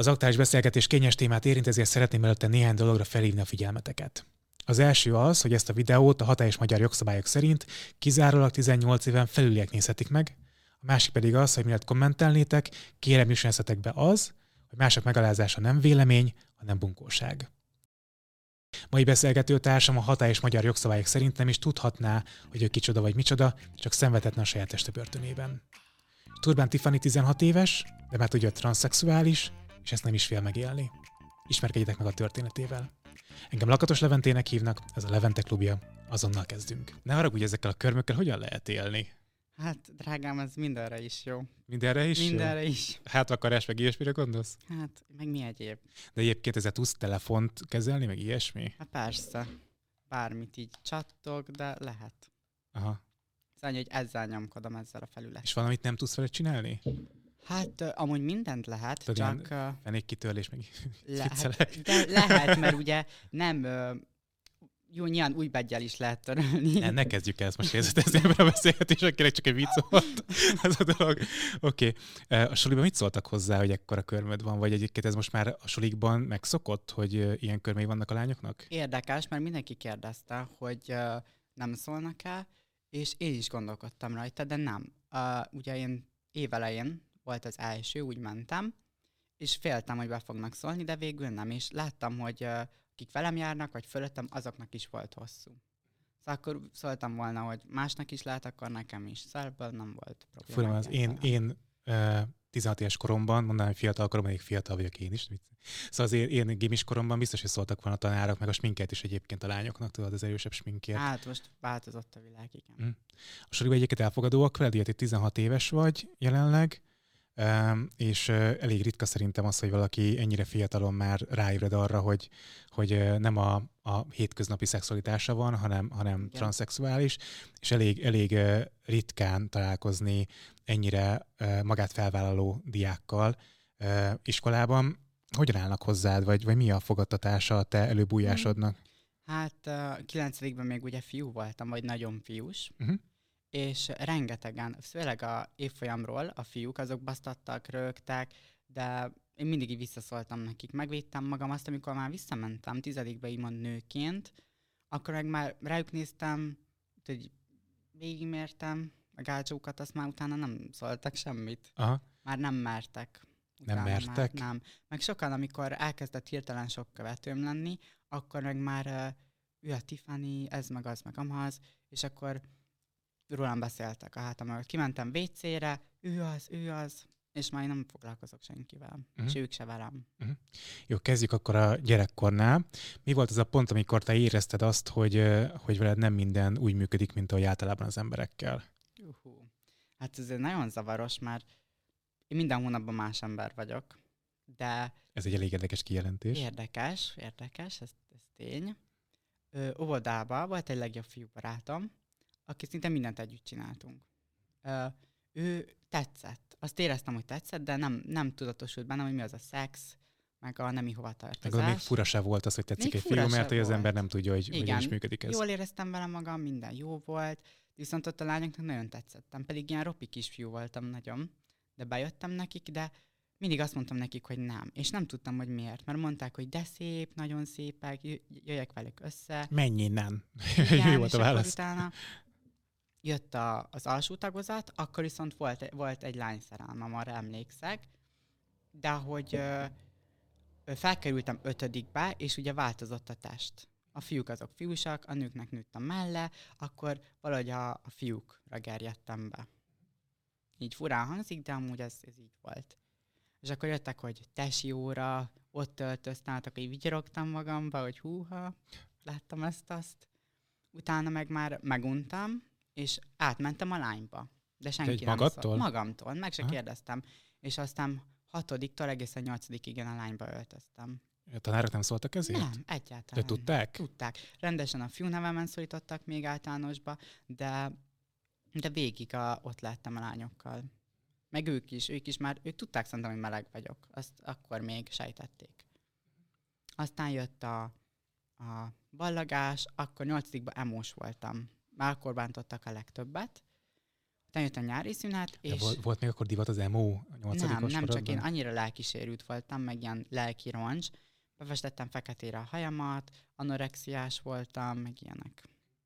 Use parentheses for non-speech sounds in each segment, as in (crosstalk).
Az aktuális beszélgetés kényes témát érint, ezért szeretném előtte néhány dologra felhívni a figyelmeteket. Az első az, hogy ezt a videót a hatályos magyar jogszabályok szerint kizárólag 18 éven felüliek nézhetik meg, a másik pedig az, hogy miért kommentelnétek, kérem jussanszatok be az, hogy mások megalázása nem vélemény, hanem bunkóság. Mai beszélgető társam a hatályos magyar jogszabályok szerint nem is tudhatná, hogy ő kicsoda vagy micsoda, csak szenvedhetne a saját teste börtönében. Turbán Tiffany 16 éves, de már tudja, transzexuális, és ezt nem is fél megélni. Ismerkedjetek meg a történetével. Engem Lakatos Leventének hívnak, ez a Levente klubja, azonnal kezdünk. Ne haragudj ezekkel a körmökkel, hogyan lehet élni? Hát, drágám, ez mindenre is jó. Mindenre is? Mindenre jó? is. Hát akarás, meg ilyesmire gondolsz? Hát, meg mi egyéb. De egyébként ezzel tudsz telefont kezelni, meg ilyesmi? Hát persze. Bármit így csattog, de lehet. Aha. Szóval, hogy ezzel nyomkodom ezzel a felület. És valamit nem tudsz vele csinálni? Hát amúgy mindent lehet, Tudod, csak... Uh, fenék kitörlés, meg lehet, (laughs) de lehet, mert (laughs) ugye nem jó, nyilván új beggyel is lehet törölni. Ne, ne kezdjük el ezt most érzetezni ebben a beszélgetésekkel, csak egy vicc volt. (laughs) Ez a dolog. Oké. Okay. A suliban mit szóltak hozzá, hogy ekkora körmöd van? Vagy egyébként ez most már a sulikban megszokott, hogy ilyen körmei vannak a lányoknak? Érdekes, mert mindenki kérdezte, hogy nem szólnak el, és én is gondolkodtam rajta, de nem. Uh, ugye én évelején volt az első, úgy mentem, és féltem, hogy be fognak szólni, de végül nem, és láttam, hogy uh, akik velem járnak, vagy fölöttem, azoknak is volt hosszú. Szóval akkor szóltam volna, hogy másnak is lehet, akkor nekem is. Szóval nem volt probléma. Fura, az én, én uh, 16 éves koromban, mondanám, hogy fiatal koromban, még fiatal vagyok én is. Szóval az én, én gimis koromban biztos, hogy szóltak volna a tanárok, meg a sminket is egyébként a lányoknak, tudod, az erősebb sminkért. Hát most változott a világ, igen. Mm. A soriban egyébként elfogadóak veled, ilyet 16 éves vagy jelenleg, és elég ritka szerintem az, hogy valaki ennyire fiatalon már ráébred arra, hogy, hogy nem a, a hétköznapi szexualitása van, hanem, hanem Igen. transzexuális, és elég, elég ritkán találkozni ennyire magát felvállaló diákkal iskolában. Hogyan állnak hozzád, vagy, vagy mi a fogadtatása a te előbújásodnak? Hát a kilencedikben még ugye fiú voltam, vagy nagyon fiús, uh-huh és rengetegen, főleg a évfolyamról a fiúk, azok basztattak, rögtek, de én mindig így visszaszóltam nekik. Megvédtem magam azt, amikor már visszamentem tizedikbe mond nőként, akkor meg már rájuk néztem, hogy végigmértem a gácsókat, azt már utána nem szóltak semmit. Aha. Már nem mertek. Utána nem mertek? Már nem. Meg sokan, amikor elkezdett hirtelen sok követőm lenni, akkor meg már ő a Tiffany, ez meg az meg amaz, és akkor rólam beszéltek a hátam mögött. Kimentem WC-re, ő az, ő az, és már nem foglalkozok senkivel, uh-huh. és ők se velem. Uh-huh. Jó, kezdjük akkor a gyerekkornál. Mi volt az a pont, amikor te érezted azt, hogy, hogy veled nem minden úgy működik, mint ahogy általában az emberekkel? Uh-huh. Hát ez nagyon zavaros, mert én minden hónapban más ember vagyok, de... Ez egy elég érdekes kijelentés. Érdekes, érdekes, ez, ez tény. Ö, óvodában volt egy legjobb fiú barátom, aki szinte mindent együtt csináltunk. Ö, ő tetszett. Azt éreztem, hogy tetszett, de nem, nem tudatosult bennem, hogy mi az a szex, meg a nemi hovatartozás. Meg még fura se volt az, hogy tetszik még egy fiú, mert hogy az ember nem tudja, hogy Igen, hogy is működik ez. jól éreztem vele magam, minden jó volt, viszont ott a lányoknak nagyon tetszettem. Pedig ilyen ropi kisfiú voltam nagyon, de bejöttem nekik, de mindig azt mondtam nekik, hogy nem. És nem tudtam, hogy miért. Mert mondták, hogy de szép, nagyon szépek, jöjjek velük össze. Mennyi nem. (laughs) Igen, Jó volt a válasz. Utána jött a, az alsó tagozat, akkor viszont volt, volt egy lányszerelmem, arra emlékszek, de hogy ö, felkerültem ötödikbe, és ugye változott a test. A fiúk azok fiúsak, a nőknek nőtt a melle, akkor valahogy a, a fiúkra gerjedtem be. Így furán hangzik, de amúgy ez, ez így volt. És akkor jöttek, hogy tesi óra, ott öltöztátok, így vigyorogtam magamba, hogy húha, láttam ezt-azt. Utána meg már meguntam, és átmentem a lányba. De senki Egy nem magadtól? Szólt. Magamtól, meg se Aha. kérdeztem. És aztán hatodiktól egészen nyolcadikig igen a lányba öltöztem. A tanárok nem szóltak ezért? Nem, egyáltalán. De tudták? Tudták. Rendesen a fiú nevemen szólítottak még általánosba, de, de végig a, ott láttam a lányokkal. Meg ők is, ők is már, ők tudták szerintem, hogy meleg vagyok. Azt akkor még sejtették. Aztán jött a, a ballagás, akkor nyolcadikban emós voltam már akkor bántottak a legtöbbet. Utána jött a nyári szünet, De és... volt, volt még akkor divat az emo a Nem, nem csak én, annyira lelkisérült voltam, meg ilyen lelki roncs. Befestettem feketére a hajamat, anorexiás voltam, meg ilyenek.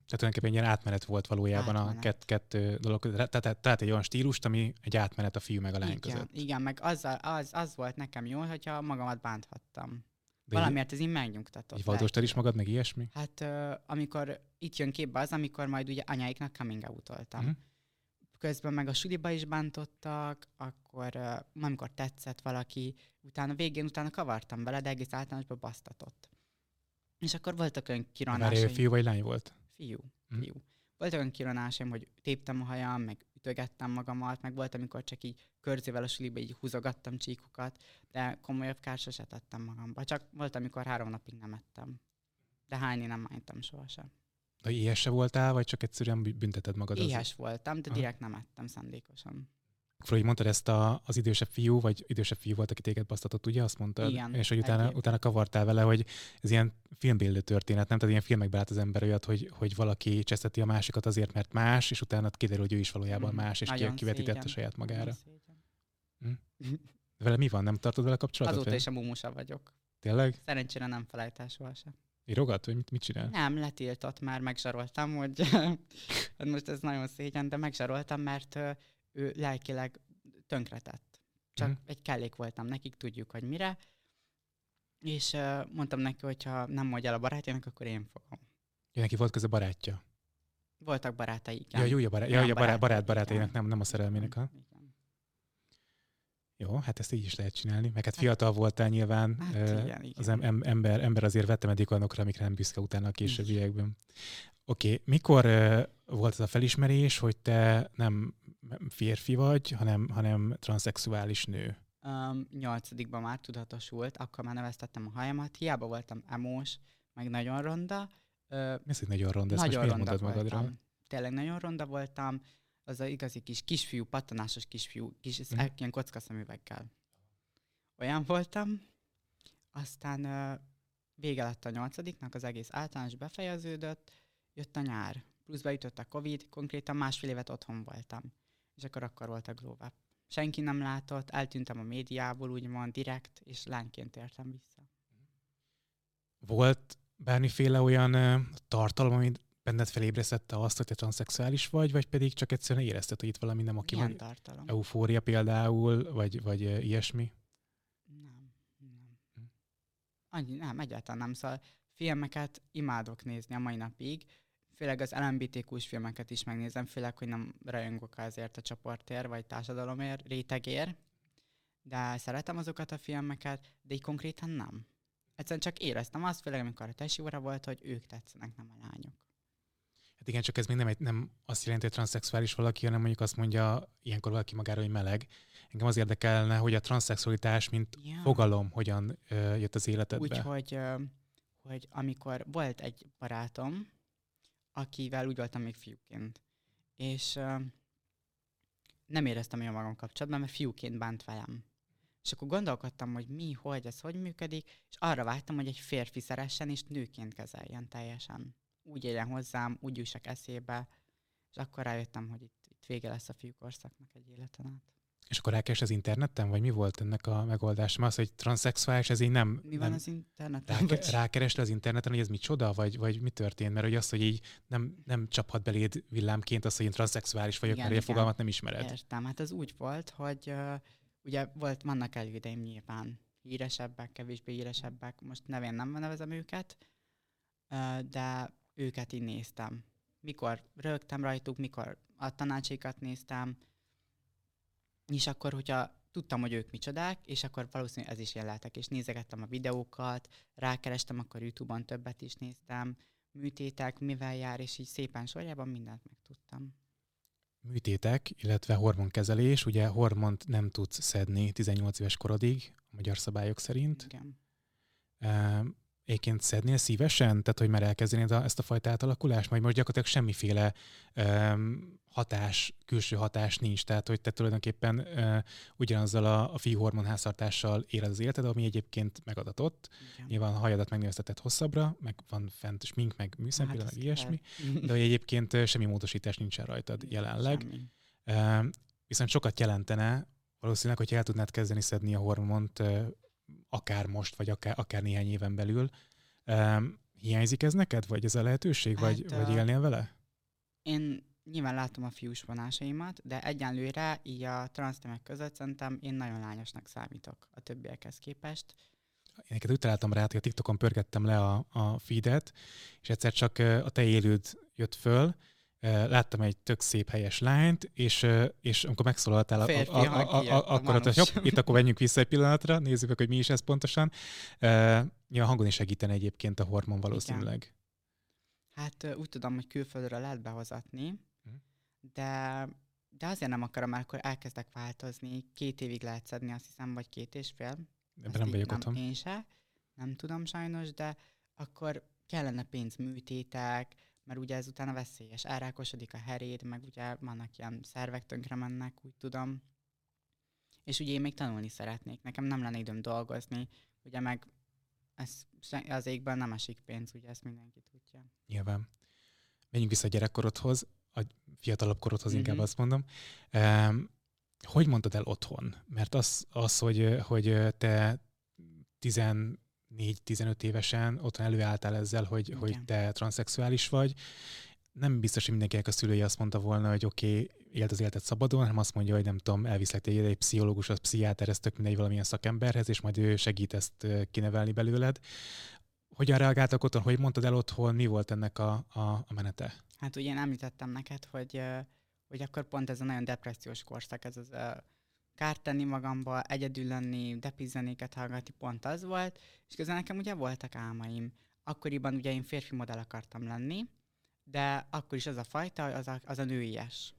Tehát tulajdonképpen ilyen átmenet volt valójában a Átmenet. kett, kettő dolog. Tehát, tehát, egy olyan stílust, ami egy átmenet a fiú meg a lány igen, között. igen, meg azzal, az, az volt nekem jó, hogyha magamat bánthattam. De Valamiért ez így megnyugtatott. így valdostad is magad, meg ilyesmi? Hát ö, amikor itt jön képbe az, amikor majd ugye anyáiknak coming out-oltam. Mhm. Közben meg a suliba is bántottak, akkor ö, amikor tetszett valaki, utána végén utána kavartam vele, de egész általánosban basztatott. És akkor voltak olyan Várj, kironásaim. fiú vagy lány volt? Fiú. Mhm. Fiú. Volt olyan kironásaim, hogy téptem a hajam, meg ütögettem magamat, meg volt, amikor csak így körzével a suliba így húzogattam csíkokat, de komolyabb kár sose tettem magamba. Csak volt, amikor három napig nem ettem. De hányni nem hánytam sohasem. De éhes se voltál, vagy csak egyszerűen bü- bünteted magad? az- Éhes voltam, de direkt nem ettem szándékosan. Hogy mondtad ezt a, az idősebb fiú, vagy idősebb fiú volt, aki téged basztatott, ugye? Azt mondtad? Igen, És hogy utána, egyébként. utána kavartál vele, hogy ez ilyen filmbélő történet, nem? Tehát ilyen filmekben lát az ember olyat, hogy, hogy valaki cseszteti a másikat azért, mert más, és utána kiderül, hogy ő is valójában Mhm. más, és ki, kivetítette saját magára. De vele mi van? Nem tartod vele kapcsolatot? Azóta is a mumusa vagyok. Tényleg? Szerencsére nem felejtás sohasem. Írogat? Vagy mit, mit csinál? Nem, letiltott már, megzsaroltam, hogy (laughs) hát most ez nagyon szégyen, de megzsaroltam, mert ő lelkileg tönkretett. Csak Mhm. egy kellék voltam nekik, tudjuk, hogy mire. És ö, mondtam neki, hogy ha nem mondja el a barátjának, akkor én fogom. Ja, neki volt köze barátja. Voltak barátai, igen. Ja, jó, a barát, ja, ja, barát, barát barátainak, nem, nem a szerelmének. Ha? Igen. Jó, hát ezt így is lehet csinálni. Meg hát fiatal voltál nyilván. Hát ö, igen, igen. Az em- em- ember, ember azért vetemedik olyanokra, amikre nem büszke utána a későbbiekben. Oké, okay. mikor uh, volt ez a felismerés, hogy te nem férfi vagy, hanem, hanem transzexuális nő? Um, nyolcadikban már tudatosult, akkor már neveztettem a hajamat, hiába voltam emós, meg nagyon ronda. Ö, Ez egy nagyon ronda, ezt nagyon most ronda mondod voltam. Tényleg nagyon ronda voltam, az a igazi kis kisfiú, pattanásos kisfiú, kis, mm. ilyen kockaszemüveggel. Olyan voltam, aztán ö, vége lett a nyolcadiknak, az egész általános befejeződött, jött a nyár, plusz beütött a Covid, konkrétan másfél évet otthon voltam. És akkor akkor volt a glow up. Senki nem látott, eltűntem a médiából, úgymond direkt, és lányként értem vissza. Volt bármiféle olyan ö, tartalom, amit benned felébresztette azt, hogy te transzexuális vagy, vagy pedig csak egyszerűen érezted, hogy itt valami nem oké Milyen van? tartalom? Eufória például, vagy, vagy ö, ilyesmi? Nem, nem. Hm. Annyi, nem, egyáltalán nem. Szóval filmeket imádok nézni a mai napig, főleg az LMBTQ-s filmeket is megnézem, főleg, hogy nem rajongok azért a csoportért, vagy társadalomért, rétegért, de szeretem azokat a filmeket, de így konkrétan nem. Egyszerűen csak éreztem azt, főleg amikor a tesi óra volt, hogy ők tetszenek, nem a lányok. Hát igen, csak ez még nem, egy, nem azt jelenti, hogy transzexuális valaki, hanem mondjuk azt mondja ilyenkor valaki magára, hogy meleg. Engem az érdekelne, hogy a transzexualitás, mint Ja. fogalom, hogyan ö, jött az életedbe. Úgyhogy, ö, hogy amikor volt egy barátom, akivel úgy voltam még fiúként, és ö, nem éreztem olyan magam kapcsolatban, mert fiúként bánt velem. És akkor gondolkodtam, hogy mi, hogy ez hogy működik, és arra vágytam, hogy egy férfi szeressen, és nőként kezeljen teljesen. Úgy éljen hozzám, úgy jussak eszébe, és akkor rájöttem, hogy itt, itt vége lesz a fiúkorszaknak egy életen át. És akkor rákeres az interneten, vagy mi volt ennek a megoldás? Mert az, hogy transzexuális, ez így nem... Mi van nem az interneten? ráke, Bocs. rákerestél az interneten, hogy ez micsoda, vagy, vagy mi történt? Mert hogy az, hogy így nem, nem csaphat beléd villámként az, hogy én transzexuális vagyok, Igen, mert a igen. fogalmat nem ismered. Értem, hát az úgy volt, hogy uh, ugye volt, vannak elődeim nyilván, híresebbek, kevésbé híresebbek, most nevén nem nevezem őket, uh, de őket így néztem. Mikor rögtem rajtuk, mikor a tanácsaikat néztem, és akkor, hogyha tudtam, hogy ők micsodák, és akkor valószínűleg ez is én lehetek, és nézegettem a videókat, rákerestem, akkor YouTube-on többet is néztem, műtétek, mivel jár, és így szépen sorjában mindent megtudtam. Műtétek, illetve hormonkezelés, ugye hormont nem tudsz szedni 18 éves korodig, a magyar szabályok szerint. Igen. Egyébként szednél szívesen? Tehát, hogy már elkezdenéd a, ezt a fajta átalakulást? Majd most gyakorlatilag semmiféle um, hatás, külső hatás nincs. Tehát, hogy te tulajdonképpen uh, ugyanazzal a, a fiú hormonháztartással éled az életed, ami egyébként megadatott. Igen. Nyilván a hajadat megnövesztetett hosszabbra, meg van fent smink, meg műszempilla, Hát meg ilyesmi. kell. De hogy egyébként ö, semmi módosítás nincsen rajtad jelenleg. Semmi. Viszont sokat jelentene, valószínűleg, hogy el tudnád kezdeni szedni a hormont akár most, vagy akár, akár néhány éven belül. Hiányzik ez neked, vagy ez a lehetőség, hát, vagy, vagy élnél vele? Én nyilván látom a fiús vonásaimat, de egyenlőre így a transznemek között szerintem én nagyon lányosnak számítok a többiekhez képest. Én neked úgy találtam rá, hogy a TikTokon pörgettem le a, a feedet, és egyszer csak a te élőd jött föl, láttam egy tök szép helyes lányt, és, és amikor megszólaltál, a, a, a, a, a, akkor ott, jobb, itt akkor menjünk vissza egy pillanatra, nézzük meg, hogy mi is ez pontosan. Uh, a hangon is segítene egyébként a hormon valószínűleg. Igen. Hát úgy tudom, hogy külföldről lehet behozatni, uh-huh. de, de azért nem akarom, mert akkor elkezdek változni. Két évig lehet szedni, azt hiszem, vagy két és fél. Ebben nem vagyok otthon. Én se, nem tudom sajnos, de akkor kellene pénz műtétek, mert ugye ez utána veszélyes. Elrákosodik a heréd, meg ugye vannak ilyen szervek tönkre mennek, úgy tudom. És ugye én még tanulni szeretnék. Nekem nem lenne időm dolgozni, ugye meg ez, az égben nem esik pénz, ugye ezt mindenki tudja. Nyilván. Menjünk vissza a gyerekkorodhoz, a fiatalabb korodhoz mm-hmm. inkább azt mondom. Um, hogy mondtad el otthon? Mert az, az hogy, hogy te 14-15 évesen otthon előálltál ezzel, hogy, hogy te transzexuális vagy, nem biztos, hogy mindenkinek a szülői azt mondta volna, hogy oké, okay, élt az életet szabadon, hanem azt mondja, hogy nem tudom, elviszlek téged egy pszichológus, az pszichiáter, ez tök mindegy valamilyen szakemberhez, és majd ő segít ezt kinevelni belőled. Hogyan reagáltak otthon, hogy mondtad el otthon, mi volt ennek a, a, a menete? Hát ugye én említettem neked, hogy, hogy akkor pont ez a nagyon depressziós korszak, ez az kárt tenni magamba, egyedül lenni, depizzenéket hallgatni, pont az volt, és közben nekem ugye voltak álmaim. Akkoriban ugye én férfi modell akartam lenni, de akkor is az a fajta, az a, az a nőies.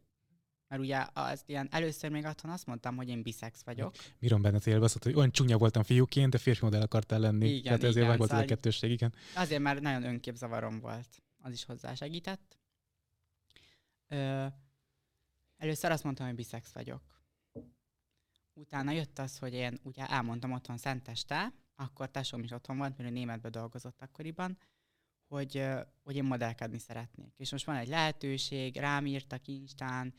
Mert ugye az ilyen, először még otthon azt mondtam, hogy én biszex vagyok. Miron benned élve azt, hogy olyan csúnya voltam fiúként, de férfi modell akartál lenni. Igen, Tehát ezért igen, volt szóval a kettősség, igen. Azért már nagyon önképzavarom volt. Az is hozzásegített. Ö, először azt mondtam, hogy biszex vagyok. Utána jött az, hogy én ugye elmondtam otthon Szenteste, akkor tesóm is otthon volt, mert ő németbe dolgozott akkoriban, hogy, hogy én modellkedni szeretnék. És most van egy lehetőség, rám írtak Instán,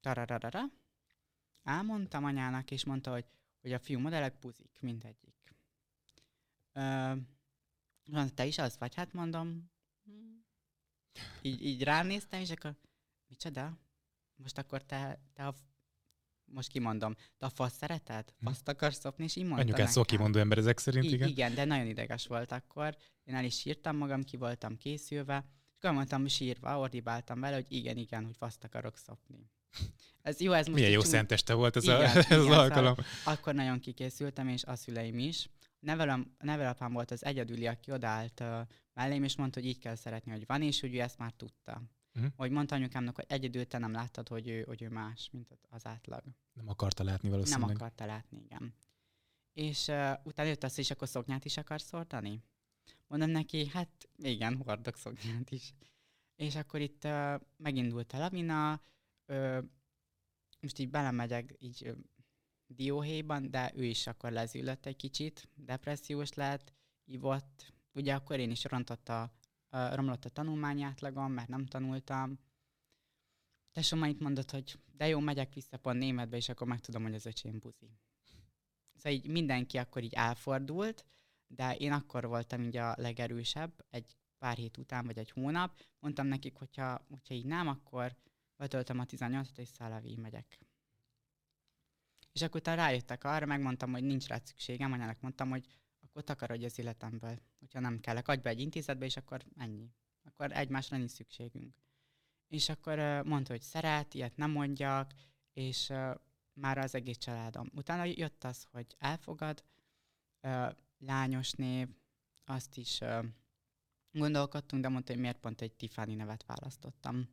tarararara. Elmondtam anyának, és mondta, hogy, hogy a fiú modellek buzik, mindegyik. Ö, te is az vagy? Hát mondom, így, így ránéztem, és akkor micsoda? Most akkor te, te a most kimondom, te a fasz szereted? Hm. Faszt akarsz szopni? És így mondta Anyukán szó kimondó ember ezek szerint, igen. Igen, de nagyon ideges volt akkor. Én el is sírtam magam, ki voltam készülve, és mondtam sírva, ordibáltam vele, hogy igen, igen, hogy faszt akarok szopni. Ez jó, ez most Milyen jó csúny... szenteste volt ez, igen, a, (laughs) ez igen, az alkalom. Szóval akkor nagyon kikészültem, és a szüleim is. Nevelem, nevelapám volt az egyedüli, aki odállt uh, mellém, és mondta, hogy így kell szeretni, hogy van, és hogy ő ezt már tudta. Uh-huh. Hogy mondta anyukámnak, hogy egyedül te nem láttad, hogy ő, hogy ő más, mint az átlag. Nem akarta látni valószínűleg. Nem akarta látni, igen. És uh, utána jött az, és akkor szoknyát is akarsz szordani? Mondom neki, hát igen, hordok szoknyát is. És akkor itt uh, megindult a lavina, uh, most így belemegyek így uh, dióhéjban, de ő is akkor lezülött egy kicsit, depressziós lett, ivott, ugye akkor én is rontotta romlott a tanulmányátlagom, mert nem tanultam. Tesóm itt mondott, hogy de jó, megyek vissza pont németbe, és akkor megtudom, hogy az öcsém buzi. Szóval így mindenki akkor így elfordult, de én akkor voltam így a legerősebb, egy pár hét után, vagy egy hónap. Mondtam nekik, hogyha, hogyha így nem, akkor betöltöm a 18-at, és szállavi megyek. És akkor utána rájöttek arra, megmondtam, hogy nincs rá szükségem, anyának mondtam, hogy akkor takarodj az életemből, hogyha nem kellek. Adj be egy intézetbe, és akkor ennyi. Akkor egymásra nincs szükségünk. És akkor mondta, hogy szeret, ilyet nem mondjak, és már az egész családom. Utána jött az, hogy elfogad, lányos név, azt is gondolkodtunk, de mondta, hogy miért pont egy Tiffany nevet választottam.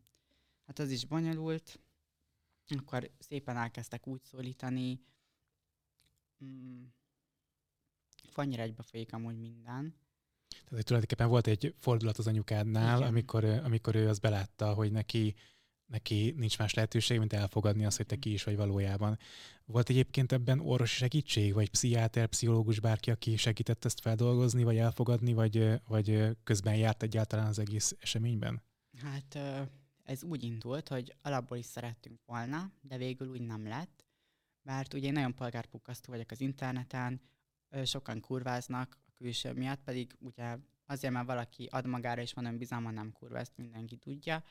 Hát az is bonyolult, akkor szépen elkezdtek úgy szólítani, mm, annyira egybe folyik amúgy minden. Tehát tulajdonképpen volt egy fordulat az anyukádnál, amikor, amikor ő az belátta, hogy neki, neki nincs más lehetőség, mint elfogadni azt, hogy te ki is vagy valójában. Volt egyébként ebben orvosi segítség, vagy pszichiáter, pszichológus, bárki, aki segített ezt feldolgozni, vagy elfogadni, vagy, vagy közben járt egyáltalán az egész eseményben? Hát ez úgy indult, hogy alapból is szerettünk volna, de végül úgy nem lett, mert ugye én nagyon polgárpukkasztó vagyok az interneten, sokan kurváznak külső miatt, pedig ugye azért, mert valaki ad magára és van önbizalma, nem kurva, ezt mindenki tudja.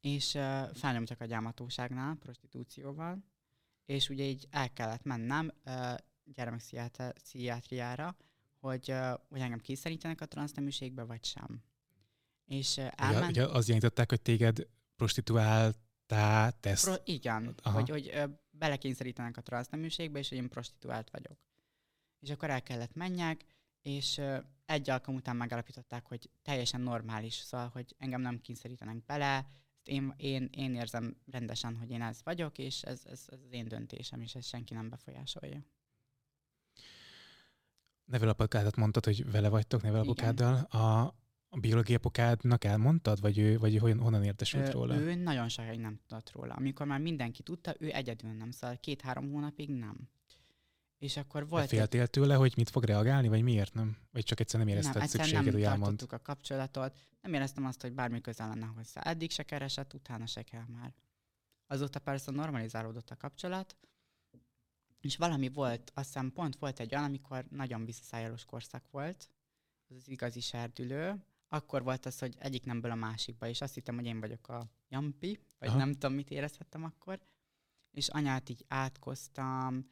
És uh, felnyomtak a gyámatóságnál, prostitúcióval, és ugye így el kellett mennem uh, gyermekpszichiátriára, hogy, uh, hogy engem kényszerítenek a transzneműségbe, vagy sem. És uh, elment... ugye, ugye az jelentották, hogy téged prostituáltá tesz. Pro, igen, Aha. hogy, hogy uh, belekényszerítenek a transzneműségbe, és hogy én prostituált vagyok. És akkor el kellett menjek, és egy alkalom után megállapították, hogy teljesen normális, szóval, hogy engem nem kényszerítenek bele, én, én, én érzem rendesen, hogy én ez vagyok, és ez, ez, ez az én döntésem, és ez senki nem befolyásolja. Nevelapokádot mondtad, hogy vele vagytok nevelapokáddal. A, a biológiai apokádnak elmondtad, vagy ő, vagy hogy honnan értesült ő, róla? Ő nagyon sokáig nem tudott róla. Amikor már mindenki tudta, ő egyedül nem, szóval két-három hónapig nem. És akkor volt De féltél egy... tőle, hogy mit fog reagálni, vagy miért nem? Vagy csak egyszerűen nem érezted nem, szükséget, nem hogy elmond? a kapcsolatot, nem éreztem azt, hogy bármi közel lenne hozzá. Eddig se keresett, utána se kell már. Azóta persze normalizálódott a kapcsolat, és valami volt, azt hiszem pont volt egy olyan, amikor nagyon visszaszájálós korszak volt, az az igazi serdülő, akkor volt az, hogy egyik nemből a másikba, és azt hittem, hogy én vagyok a Jampi, vagy Aha. nem tudom, mit érezhettem akkor, és anyát így átkoztam,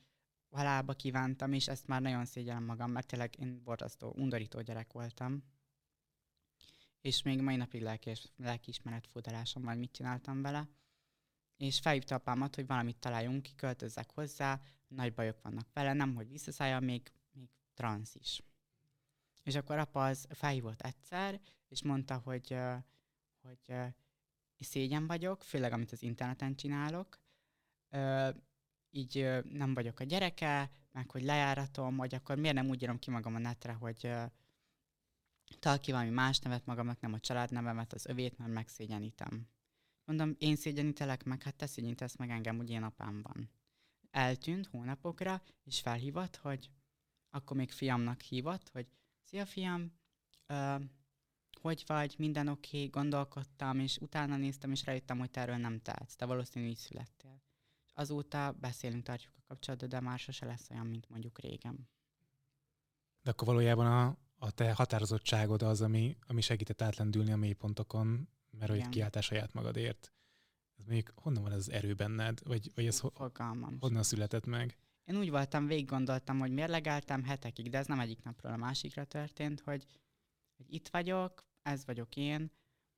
halálba kívántam, és ezt már nagyon szégyellem magam, mert tényleg én borzasztó, undorító gyerek voltam. És még mai napig lelkis, lelkiismeret fudalásom van, mit csináltam vele. És felhívta apámat, hogy valamit találjunk ki, költözzek hozzá, nagy bajok vannak vele, nem, hogy visszaszállja, még, még transz is. És akkor apa az felhívott egyszer, és mondta, hogy, hogy szégyen vagyok, főleg amit az interneten csinálok, így nem vagyok a gyereke, meg hogy lejáratom, hogy akkor miért nem úgy írom ki magam a netre, hogy tal ki valami más nevet magamnak, nem a családnevemet, az övét, mert megszégyenítem. Mondom, én szégyenítelek meg, hát te szégyenítesz meg engem, úgy én apám van. Eltűnt hónapokra, és felhívott, hogy akkor még fiamnak hívott, hogy szia fiam, uh, hogy vagy, minden oké, okay, gondolkodtam, és utána néztem, és rájöttem, hogy te erről nem tehetsz, te valószínűleg így születtél azóta beszélünk, tartjuk a kapcsolatot, de már sose lesz olyan, mint mondjuk régen. De akkor valójában a, a te határozottságod az, ami, ami segített átlendülni a mélypontokon, mert hogy kiáltás saját magadért. Ez mondjuk honnan van ez az erő benned? Vagy, vagy ez ho- honnan született meg? Én úgy voltam, végig gondoltam, hogy mérlegeltem hetekig, de ez nem egyik napról a másikra történt, hogy, hogy itt vagyok, ez vagyok én,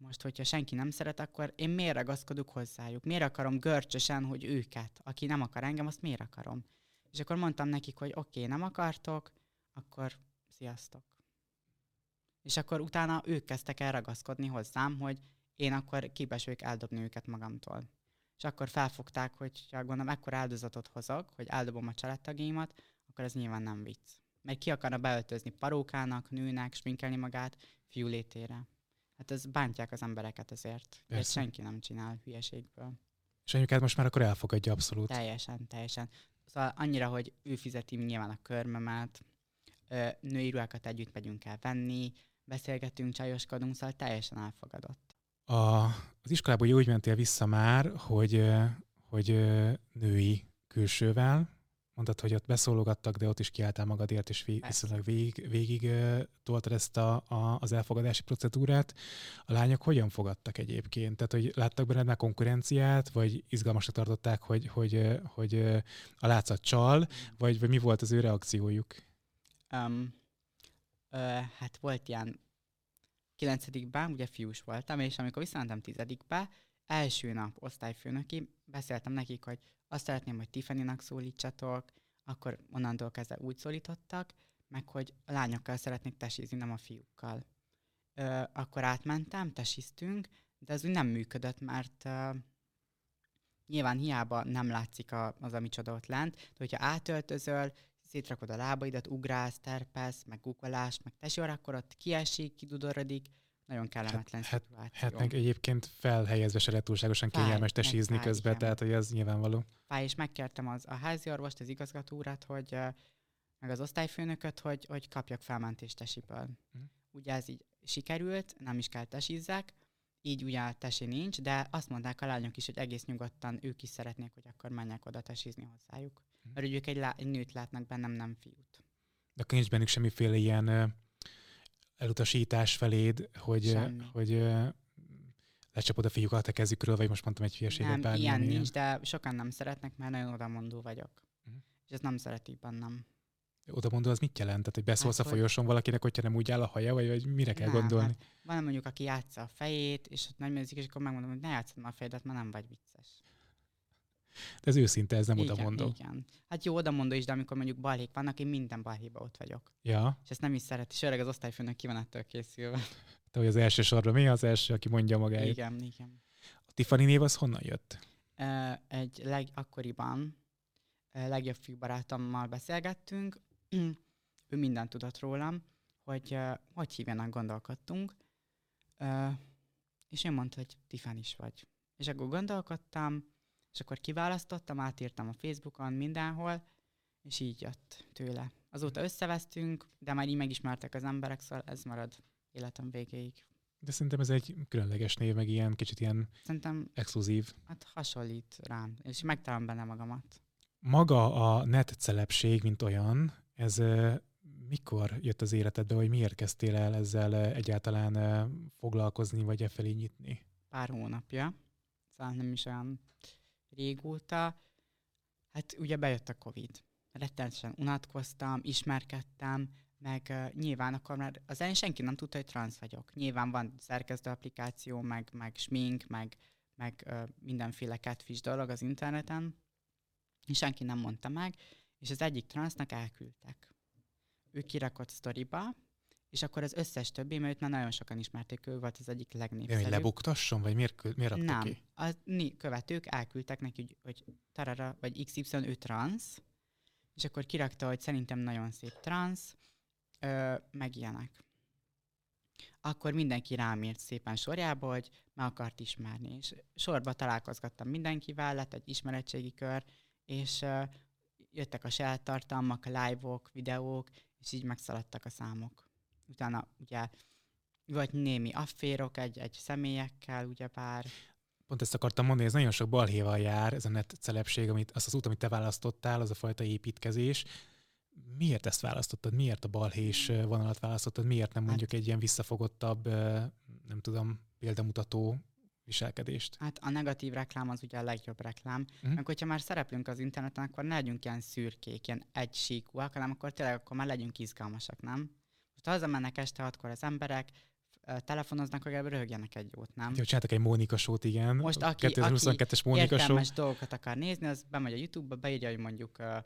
most, hogyha senki nem szeret, akkor én miért ragaszkodok hozzájuk? Miért akarom görcsösen, hogy őket, aki nem akar engem, azt miért akarom? És akkor mondtam nekik, hogy oké, okay, nem akartok, akkor sziasztok. És akkor utána ők kezdtek el ragaszkodni hozzám, hogy én akkor képes eldobni őket magamtól. És akkor felfogták, hogy ha gondolom, ekkor áldozatot hozok, hogy eldobom a családtagjaimat, akkor ez nyilván nem vicc. Mert ki akarna beöltözni parókának, nőnek, sminkelni magát fiú létére. Hát ez bántják az embereket ezért. Ezt senki nem csinál hülyeségből. És anyukád most már akkor elfogadja abszolút. Teljesen, teljesen. Szóval annyira, hogy ő fizeti nyilván a körmömet, női ruhákat együtt megyünk el venni, beszélgetünk, csajoskodunk, szóval teljesen elfogadott. A, az iskolából úgy mentél vissza már, hogy, hogy női külsővel, mondtad, hogy ott beszólogattak, de ott is kiálltál magadért, és viszonylag végig, végig toltad ezt a, a, az elfogadási procedúrát. A lányok hogyan fogadtak egyébként? Tehát, hogy láttak benned már konkurenciát, vagy izgalmasra tartották, hogy, hogy, hogy a látszat csal, vagy, vagy mi volt az ő reakciójuk? Um, ö, hát volt ilyen kilencedikben, ugye fiús voltam, és amikor visszamentem tizedikbe, első nap osztályfőnöki, beszéltem nekik, hogy azt szeretném, hogy Tiffany-nak szólítsatok, akkor onnantól kezdve úgy szólítottak, meg hogy a lányokkal szeretnék tesizni, nem a fiúkkal. Ö, akkor átmentem, tesiztünk, de ez úgy nem működött, mert ö, nyilván hiába nem látszik a, az, ami csoda ott lent, de hogyha átöltözöl, szétrakod a lábaidat, ugrálsz, terpesz, meg guggolás, meg tesor, akkor ott kiesik, kidudorodik, nagyon kellemetlen hát, szituáció. Hát, hát egyébként felhelyezve se lehet túlságosan kényelmes tesízni közben, tehát hogy ez nyilvánvaló. Fáj, és megkértem az, a házi orvost, az igazgatórat, hogy meg az osztályfőnököt, hogy, hogy kapjak felmentést tesiből. Uh-huh. Ugye ez így sikerült, nem is kell tesízzek, így ugye tesi nincs, de azt mondták a lányok is, hogy egész nyugodtan ők is szeretnék, hogy akkor menjek oda tesizni hozzájuk. Mhm. Mert ők egy, lá- egy nőt látnak bennem, nem fiút. De akkor nincs bennük semmiféle ilyen elutasítás feléd, hogy, Semmi. hogy lecsapod a fiúkat a kezükről, vagy most mondtam egy hülyeséget. Nem, ilyen nincs, de sokan nem szeretnek, mert nagyon odamondó vagyok. Mhm. És ezt nem szeretik bennem. Oda mondod, az mit jelent? Tehát, hogy beszólsz Hát, a hogy- folyosón valakinek, hogyha nem úgy áll a haja, vagy, vagy mire kell Nem, gondolni? Hát van mondjuk, aki játsza a fejét, és ott nagy műzik, és akkor megmondom, hogy ne játszod már a fejedet, mert nem vagy vicces. De ez őszinte, ez nem igen, oda mondom. Igen. Hát jó, odamondó is, de amikor mondjuk balhék vannak, én minden balhéba ott vagyok. Ja, És ezt nem is szeret, és az osztályfőnök ki van ettől készülve. te vagy az első sorban, mi az első, aki mondja magáit? Igen, igen. A Tiffany név az honnan jött? Egy leg, akkoriban ö, legjobb fiú barátommal beszélgettünk, (clears throat) ő mindent tudott rólam, hogy ö, hogy hívjanak gondolkodtunk, és ő mondta, hogy Tiffany is vagy. És akkor gondolkodtam, és akkor kiválasztottam, átírtam a Facebookon mindenhol, és így jött tőle. Azóta összevesztünk, de már így megismertek az emberek, szóval ez marad életem végéig. De szerintem ez egy különleges név, meg ilyen kicsit ilyen Szerintem exkluzív. hát hasonlít rám, és megtalálom benne magamat. Maga a net celebség, mint olyan, ez mikor jött az életedbe, vagy miért kezdtél el ezzel egyáltalán foglalkozni, vagy e felé nyitni? pár hónapja, szóval nem is olyan régóta. Hát ugye bejött a Covid. Rettenetesen unatkoztam, ismerkedtem, meg uh, nyilván akkor már az elején senki nem tudta, hogy transz vagyok. Nyilván van szerkesztő applikáció, meg, meg smink, meg, meg uh, mindenféle catfish dolog az interneten, és senki nem mondta meg, és az egyik transznak elküldtek. Ő kirakott sztoriba, és akkor az összes többi, mert őt már nagyon sokan ismerték, ő volt az egyik legnépszerűbb. hogy lebuktasson, vagy miért, miért Nem. ki? A né- követők elküldtek neki, hogy, hogy tarara, vagy XY ő transz, és akkor kirakta, hogy szerintem nagyon szép transz, ö, meg ilyenek. Akkor mindenki rám írt szépen sorjába, hogy meg akart ismerni, és sorba találkozgattam mindenkivel, lett egy ismeretségi kör, és ö, jöttek a saját tartalmak, live-ok, videók, és így megszaladtak a számok. Utána ugye volt némi afférok egy, egy személyekkel, ugyebár, Pont ezt akartam mondani, ez nagyon sok balhéval jár, ez a net celebség, amit, azt az út, amit te választottál, az a fajta építkezés. Miért ezt választottad? Miért a balhés vonalat választottad? Miért nem mondjuk egy ilyen visszafogottabb, nem tudom, példamutató viselkedést? Hát a negatív reklám az ugye a legjobb reklám. Mm. Meg hogyha már szereplünk az interneten, akkor ne legyünk ilyen szürkék, ilyen egysíkúak, hanem akkor tényleg akkor már legyünk izgalmasak, nem? Ha hazamennek este hatkor az emberek, telefonoznak, hogy röhögjenek egy jót, nem? Jó, csináltak egy Mónika sót, igen. Most aki- 2022-es Mónika show, Értelmes dolgokat akar nézni, az bemegy a YouTube-ba, beírja, hogy mondjuk uh,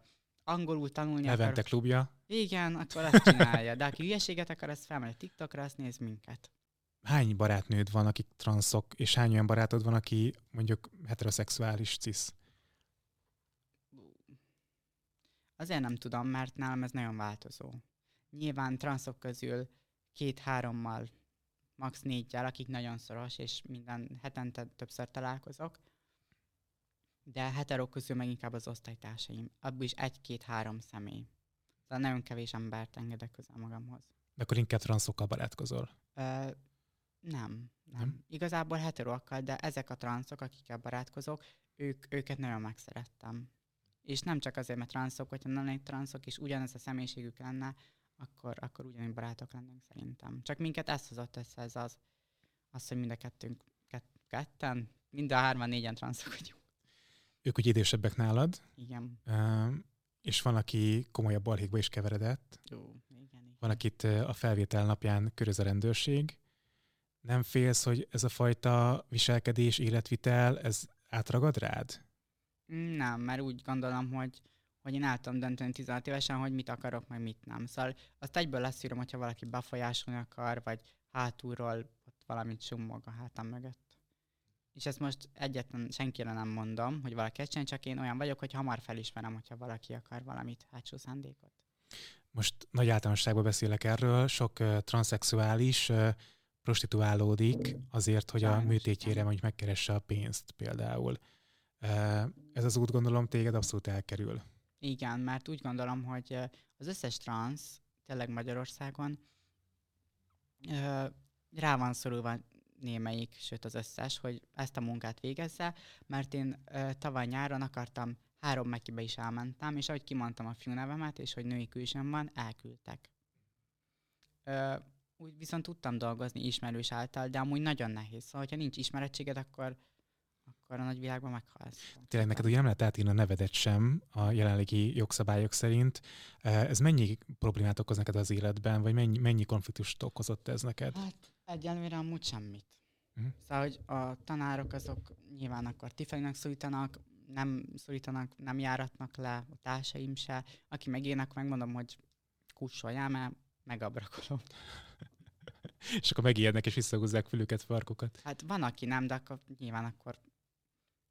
angolul tanulni Levente akar. klubja. Igen, akkor azt csinálja. De aki hülyeséget akar, az felmegy a TikTokra, azt néz minket. Hány barátnőd van, akik transzok, és hány olyan barátod van, aki mondjuk heteroszexuális cis? Azért nem tudom, mert nálam ez nagyon változó. Nyilván transzok közül két-hárommal, max. négyel, akik nagyon szoros, és minden hetente többször találkozok. De heterok közül meg inkább az osztálytársaim. Abból is egy-két-három személy. Szóval nagyon kevés embert engedek közel magamhoz. De akkor inkább transzokkal barátkozol. Ö, nem, nem. Nem? Igazából heteroakkal, de ezek a transzok, akikkel barátkozok, ők, őket nagyon megszerettem. És nem csak azért, mert transzok, hogyha nem lennék transzok, és ugyanez a személyiségük lenne, akkor, akkor ugyanúgy barátok lennénk szerintem. Csak minket ezt hozott össze, ez az, az hogy mind a kettőnk, kett, ketten, mind a hárman, négyen transzok vagyunk. Ők úgy idősebbek nálad, Igen. ö, és van, aki komolyabb balhékba is keveredett. Jó, igen, igen. Van, akit a felvétel napján köröz a rendőrség. Nem félsz, hogy ez a fajta viselkedés, életvitel, ez átragad rád? Nem, mert úgy gondolom, hogy, hogy én el tudom dönteni 16 évesen, hogy mit akarok, meg mit nem. Szóval azt egyből leszűröm, hogyha valaki befolyásolni akar, vagy hátulról ott valamit summog a hátam mögött. És ezt most egyetlen senkire nem mondom, hogy valaki ezt csinál, csak én olyan vagyok, hogy hamar felismerem, hogyha valaki akar valamit hátsó szándékot. Most nagy általánosságban beszélek erről, sok uh, transzexuális uh, prostituálódik azért, hogy a Sajnos, műtétjére igen. mondjuk megkeresse a pénzt például. Uh, ez az út gondolom téged abszolút elkerül. Igen, mert úgy gondolom, hogy az összes transz, tényleg Magyarországon, rá van szorulva némelyik, sőt az összes, hogy ezt a munkát végezze, mert én tavaly nyáron akartam, három mekibe is elmentem, és ahogy kimondtam a fiúnevemet, és hogy női külsőm van, elküldtek. Úgy viszont tudtam dolgozni ismerős által, de amúgy nagyon nehéz. Szóval, hogyha nincs ismerettséged, akkor, akkor a nagyvilágban meghalsz. Tényleg neked ugye nem lehet átírni a nevedet sem a jelenlegi jogszabályok szerint. Ez mennyi problémát okoz neked az életben, vagy mennyi, mennyi konfliktust okozott ez neked? Hát egyelőre amúgy semmit. Uh-huh. Szóval, hogy a tanárok azok nyilván akkor tifelinek szólítanak, nem szólítanak, nem járatnak le, a társaim se. Aki meg én, akkor megmondom, hogy kussoljál, mert megabrakolom. (laughs) és akkor megijednek, és visszahúzzák fülüket, farkukat. Hát van, aki nem, de akkor nyilván akkor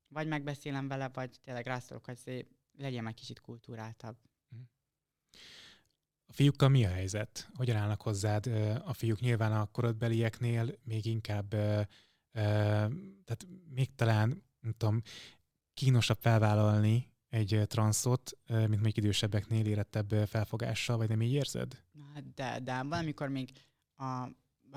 vagy megbeszélem vele, vagy tényleg rászolok, hogy legyen egy kicsit kultúráltabb. Mhm. A fiúkkal mi a helyzet? Hogyan állnak hozzád a fiúk? Nyilván a korodbelieknél még inkább, tehát még talán, nem tudom, kínosabb felvállalni egy transzot, mint még idősebbeknél érettebb felfogással, vagy nem így érzed? De, de valamikor még a,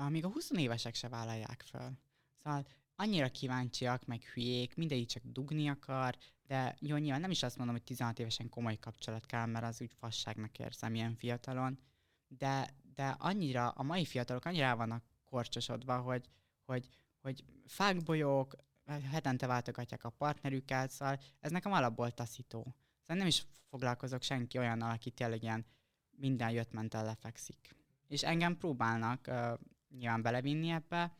még a 20 évesek se vállalják fel. Szóval annyira kíváncsiak, meg hülyék, mindegyik csak dugni akar, de jó, nyilván nem is azt mondom, hogy 16 évesen komoly kapcsolat kell, mert az úgy fasságnak érzem ilyen fiatalon, de, de annyira, a mai fiatalok annyira vannak korcsosodva, hogy, hogy, hogy fákbolyók, hetente váltogatják a partnerüket, szóval ez nekem alapból taszító. Szóval nem is foglalkozok senki olyannal, aki tényleg ilyen minden jött ment lefekszik. És engem próbálnak uh, nyilván belevinni ebbe,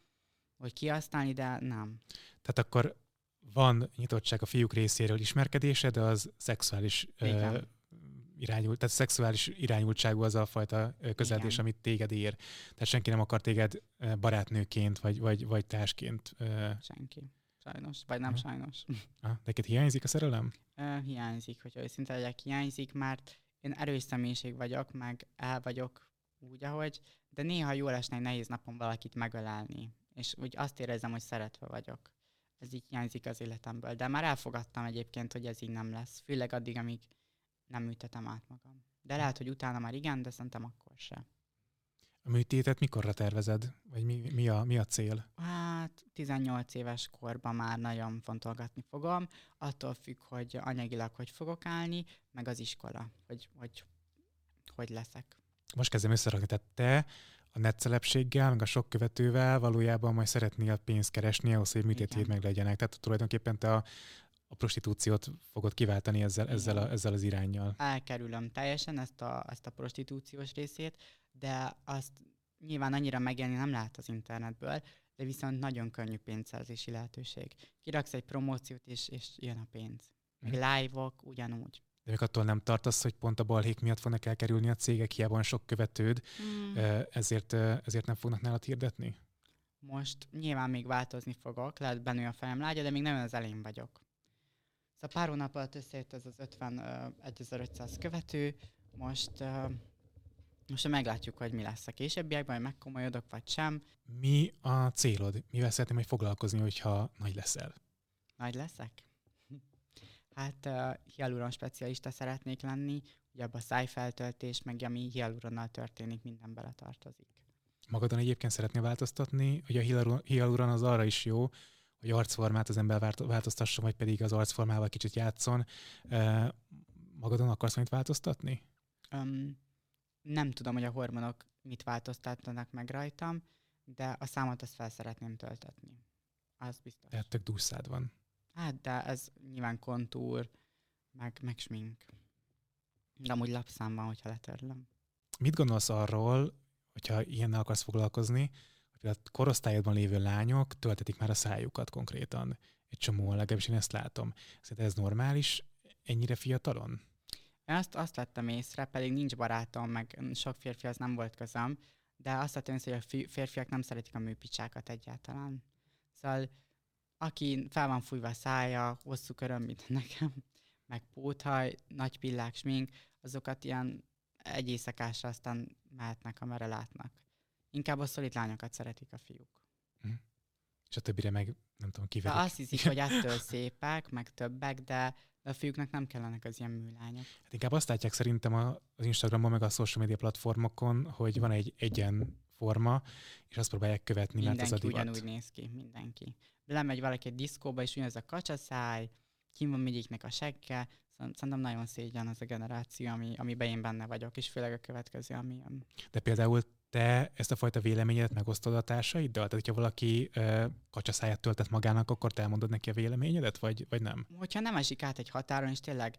hogy kihasználni, de nem. Tehát akkor van nyitottság a fiúk részéről ismerkedése, de az szexuális uh, irányult, tehát szexuális irányultságú az a fajta közeledés, Igen. amit téged ér. Tehát senki nem akar téged barátnőként, vagy, vagy, vagy társként. Senki. Sajnos, vagy nem uh sajnos. (laughs) Ah, neked hiányzik a szerelem? Uh, hiányzik, hogy őszinte legyek, hiányzik, mert én erős személyiség vagyok, meg el vagyok úgy, ahogy, de néha jól esne egy nehéz napon valakit megölelni, és úgy azt érzem, hogy szeretve vagyok. Ez így hiányzik az életemből, de már elfogadtam egyébként, hogy ez így nem lesz, főleg addig, amíg nem műtetem át magam. De lehet, hogy utána már igen, de szerintem akkor se. A műtétet mikorra tervezed? Vagy mi, mi, a, mi a cél? Hát 18 éves korban már nagyon fontolgatni fogom. Attól függ, hogy anyagilag hogy fogok állni, meg az iskola, hogy hogy, hogy leszek. Most kezdem összerakni, tehát te a netcelepséggel, meg a sok követővel valójában majd szeretnél pénzt keresni ahhoz, hogy műtétjét meg legyenek. Tehát tulajdonképpen te a, a prostitúciót fogod kiváltani ezzel, ezzel, a, ezzel az irányjal. Elkerülöm teljesen ezt a, ezt a prostitúciós részét, de azt nyilván annyira megélni nem lehet az internetből, de viszont nagyon könnyű pénzszerzési lehetőség. Kiraksz egy promóciót, és, és jön a pénz. Meg hmm. live-ok ugyanúgy. De még attól nem tartasz, hogy pont a balhék miatt fognak elkerülni a cégek, hiába van sok követőd, hmm. ezért, ezért nem fognak nálad hirdetni? Most nyilván még változni fogok, lehet bennő a fejem lágya, de még nem az elén vagyok. Szóval pár hónap alatt összejött ez az 51.500 követő, most most meglátjuk, hogy mi lesz a későbbiekben, hogy megkomolyodok, vagy sem. Mi a célod? Mivel szeretném hogy foglalkozni, hogyha nagy leszel? Nagy leszek? Hát uh, hialuron specialista szeretnék lenni, ugye abban a szájfeltöltés, meg ami hialuronnal történik, minden beletartozik. Magadon egyébként szeretnél változtatni, hogy a hialuron az arra is jó, hogy arcformát az ember változtasson, vagy pedig az arcformával kicsit játszon. Uh, magadon akarsz majd változtatni? Um, nem tudom, hogy a hormonok mit változtatnak meg rajtam, de a számot azt fel szeretném töltetni. Az biztos. Tehát tök dúszád van. Hát, de ez nyilván kontúr, meg, meg smink. De amúgy lapszám van, hogyha letörlöm. Mit gondolsz arról, hogyha ilyennel akarsz foglalkozni, hogy a korosztályodban lévő lányok töltetik már a szájukat konkrétan? Egy csomó, legalábbis én ezt látom. Szerintem ez normális ennyire fiatalon? Én azt, azt vettem észre, pedig nincs barátom, meg sok férfihoz nem volt közöm, de azt vettem észre, hogy a férfiak nem szeretik a műpicsákat egyáltalán. Szóval aki fel van fújva a szája, hosszú köröm, mint (laughs) nekem, meg póthaj, nagy pillák, smink, azokat ilyen egy éjszakásra aztán mehetnek, amerre látnak. Inkább a szolid lányokat szeretik a fiúk. Hm. És a többire meg nem tudom, kiverik. azt hiszik, hogy (laughs) ettől szépek, meg többek, de de a fiúknak nem kellenek az ilyen műlányok. Hát inkább azt látják szerintem az Instagramon, meg a social media platformokon, hogy van egy egyen forma, és azt próbálják követni, mindenki mert ez a divat. ugyanúgy néz ki, mindenki. Lemegy valaki egy diszkóba, és ugyanez a kacsaszáj, kim van mindegyiknek a segge, szerintem nagyon szégyen az a generáció, ami, amiben én benne vagyok, és főleg a következő, ami. De például te ezt a fajta véleményedet megosztod a társaiddal? Tehát, hogyha valaki ö, kacsaszáját töltett magának, akkor te elmondod neki a véleményedet, vagy, vagy nem? Hogyha nem esik át egy határon, és tényleg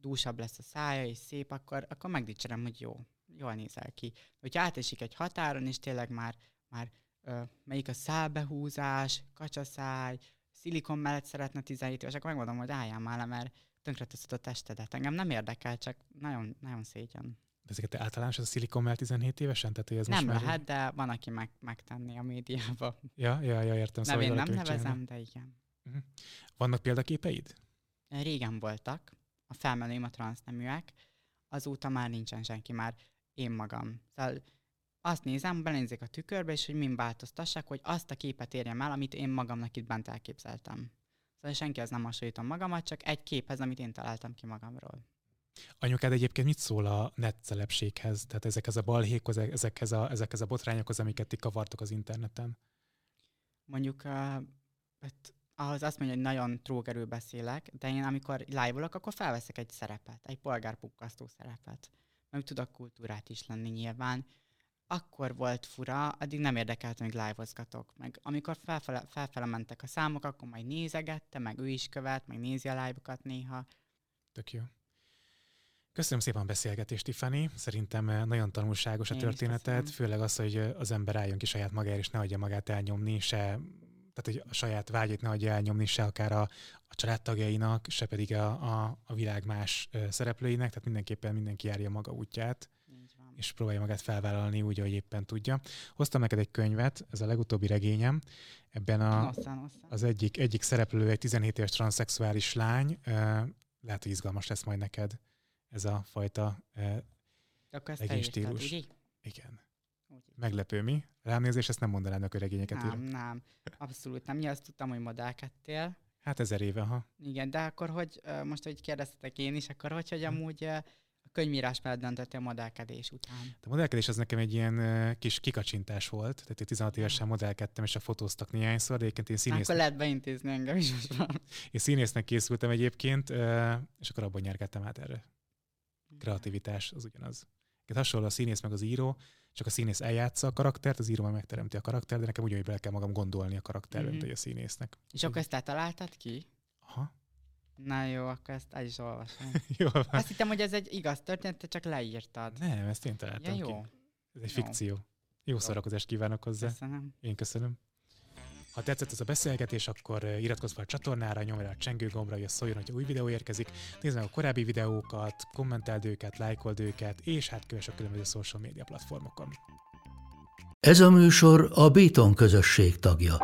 dúsabb lesz a szája, és szép, akkor, akkor megdicserem, hogy jó, jól nézel ki. Hogyha átesik egy határon, és tényleg már, már melyik a szálbehúzás, kacsaszáj, szilikon mellett szeretne 17 éves, akkor megmondom, hogy álljál már le, mert tönkreteszed a testedet. Engem nem érdekel, csak nagyon, nagyon szégyen. De ezeket te általános, ez a szilikon mellett 17 évesen? Tehát, hogy ez Nem most lehet, de van, aki meg, megtenni a médiába. Ja, ja, ja, értem. Nem, én nem nevezem, de igen. Vannak példaképeid? Régen voltak, a felmenőim a transzneműek, azóta már nincsen senki, már én magam. Szóval azt nézem, belenézek a tükörbe, és hogy min változtassák, hogy azt a képet érjem el, amit én magamnak itt bent elképzeltem. Szóval senki az nem hasonlítom magamat, csak egy képhez, amit én találtam ki magamról. Anyukád egyébként mit szól a net celebséghez? Tehát ezekhez a balhékhoz, ezekhez a, ezekhez a botrányokhoz, amiket ti kavartok az interneten? Mondjuk, uh, hát ahhoz azt mondja, hogy nagyon trógerül beszélek, de én amikor live akkor felveszek egy szerepet, egy polgárpukkasztó szerepet. Meg tudok kultúrát is lenni nyilván. Akkor volt fura, addig nem érdekelt, hogy live-ozgatok. Meg amikor felfele, felfele mentek a számok, akkor majd nézegette, meg ő is követ, meg nézi a live-okat néha. Tök jó. Köszönöm szépen a beszélgetést, Tiffany. Szerintem eh, nagyon tanulságos a Én történeted, főleg az, hogy eh, az ember álljon ki saját magára, és ne hagyja magát elnyomni, se, tehát hogy a saját vágyait ne hagyja elnyomni, se akár a, a családtagjainak, se pedig a, a, a világ más ö, szereplőinek, tehát mindenképpen mindenki járja maga útját. És próbálja magát felvállalni úgy, ahogy éppen tudja. Hoztam neked egy könyvet, ez a legutóbbi regényem. Ebben a, Nossa, nossa. az egyik, egyik szereplő egy 17 éves transzexuális lány, lehet, hogy izgalmas lesz majd neked ez a fajta, egész írtad, igen, Úgy. meglepő mi? Rám nézés, ezt nem mondanának, hogy regényeket Nem, ír. nem. Abszolút nem. Ja, azt tudtam, hogy modellkedtél. Hát ezer éve, ha. Igen, de akkor hogy, most, hogy kérdeztetek én is, akkor hogy, hogy Hm. amúgy a könyvírás mellett döntöttél modellkedés után? A modellkedés az nekem egy ilyen kis kikacsintás volt, tehát én 16 évesen modellkedtem, és a fotóztak néhányszor, de egyébként én Akkor színésznek, lehet beintézni engem is most már. én színésznek készültem egyébként, és akkor abban nyergettem át erre. Kreativitás az ugyanaz. Egyébként hasonló a színész meg az író, csak a színész eljátsza a karaktert, az író meg megteremti a karaktert, de nekem ugyanúgy bele kell magam gondolni a karakterbe, Mhm. mint hogy a színésznek. És akkor ezt te találtad ki? Aha, Na jó, akkor ezt el is olvasom. (laughs) jó van. Azt hittem, hogy ez egy igaz történet, te csak leírtad. Nem, ezt én Ja, találtam ki. jó. Ez egy Jó. fikció. Jó szórakozást kívánok hozzá. Köszönöm. Én köszönöm. Ha tetszett ez a beszélgetés, akkor eh, iratkozz fel a csatornára, nyomj rá a csengő gombra, hogy az szóljon, hogy új videó érkezik. Nézd meg a korábbi videókat, kommenteld őket, lájkold őket, és hát kövess a különböző social média platformokon. Ez a műsor a Béton közösség tagja.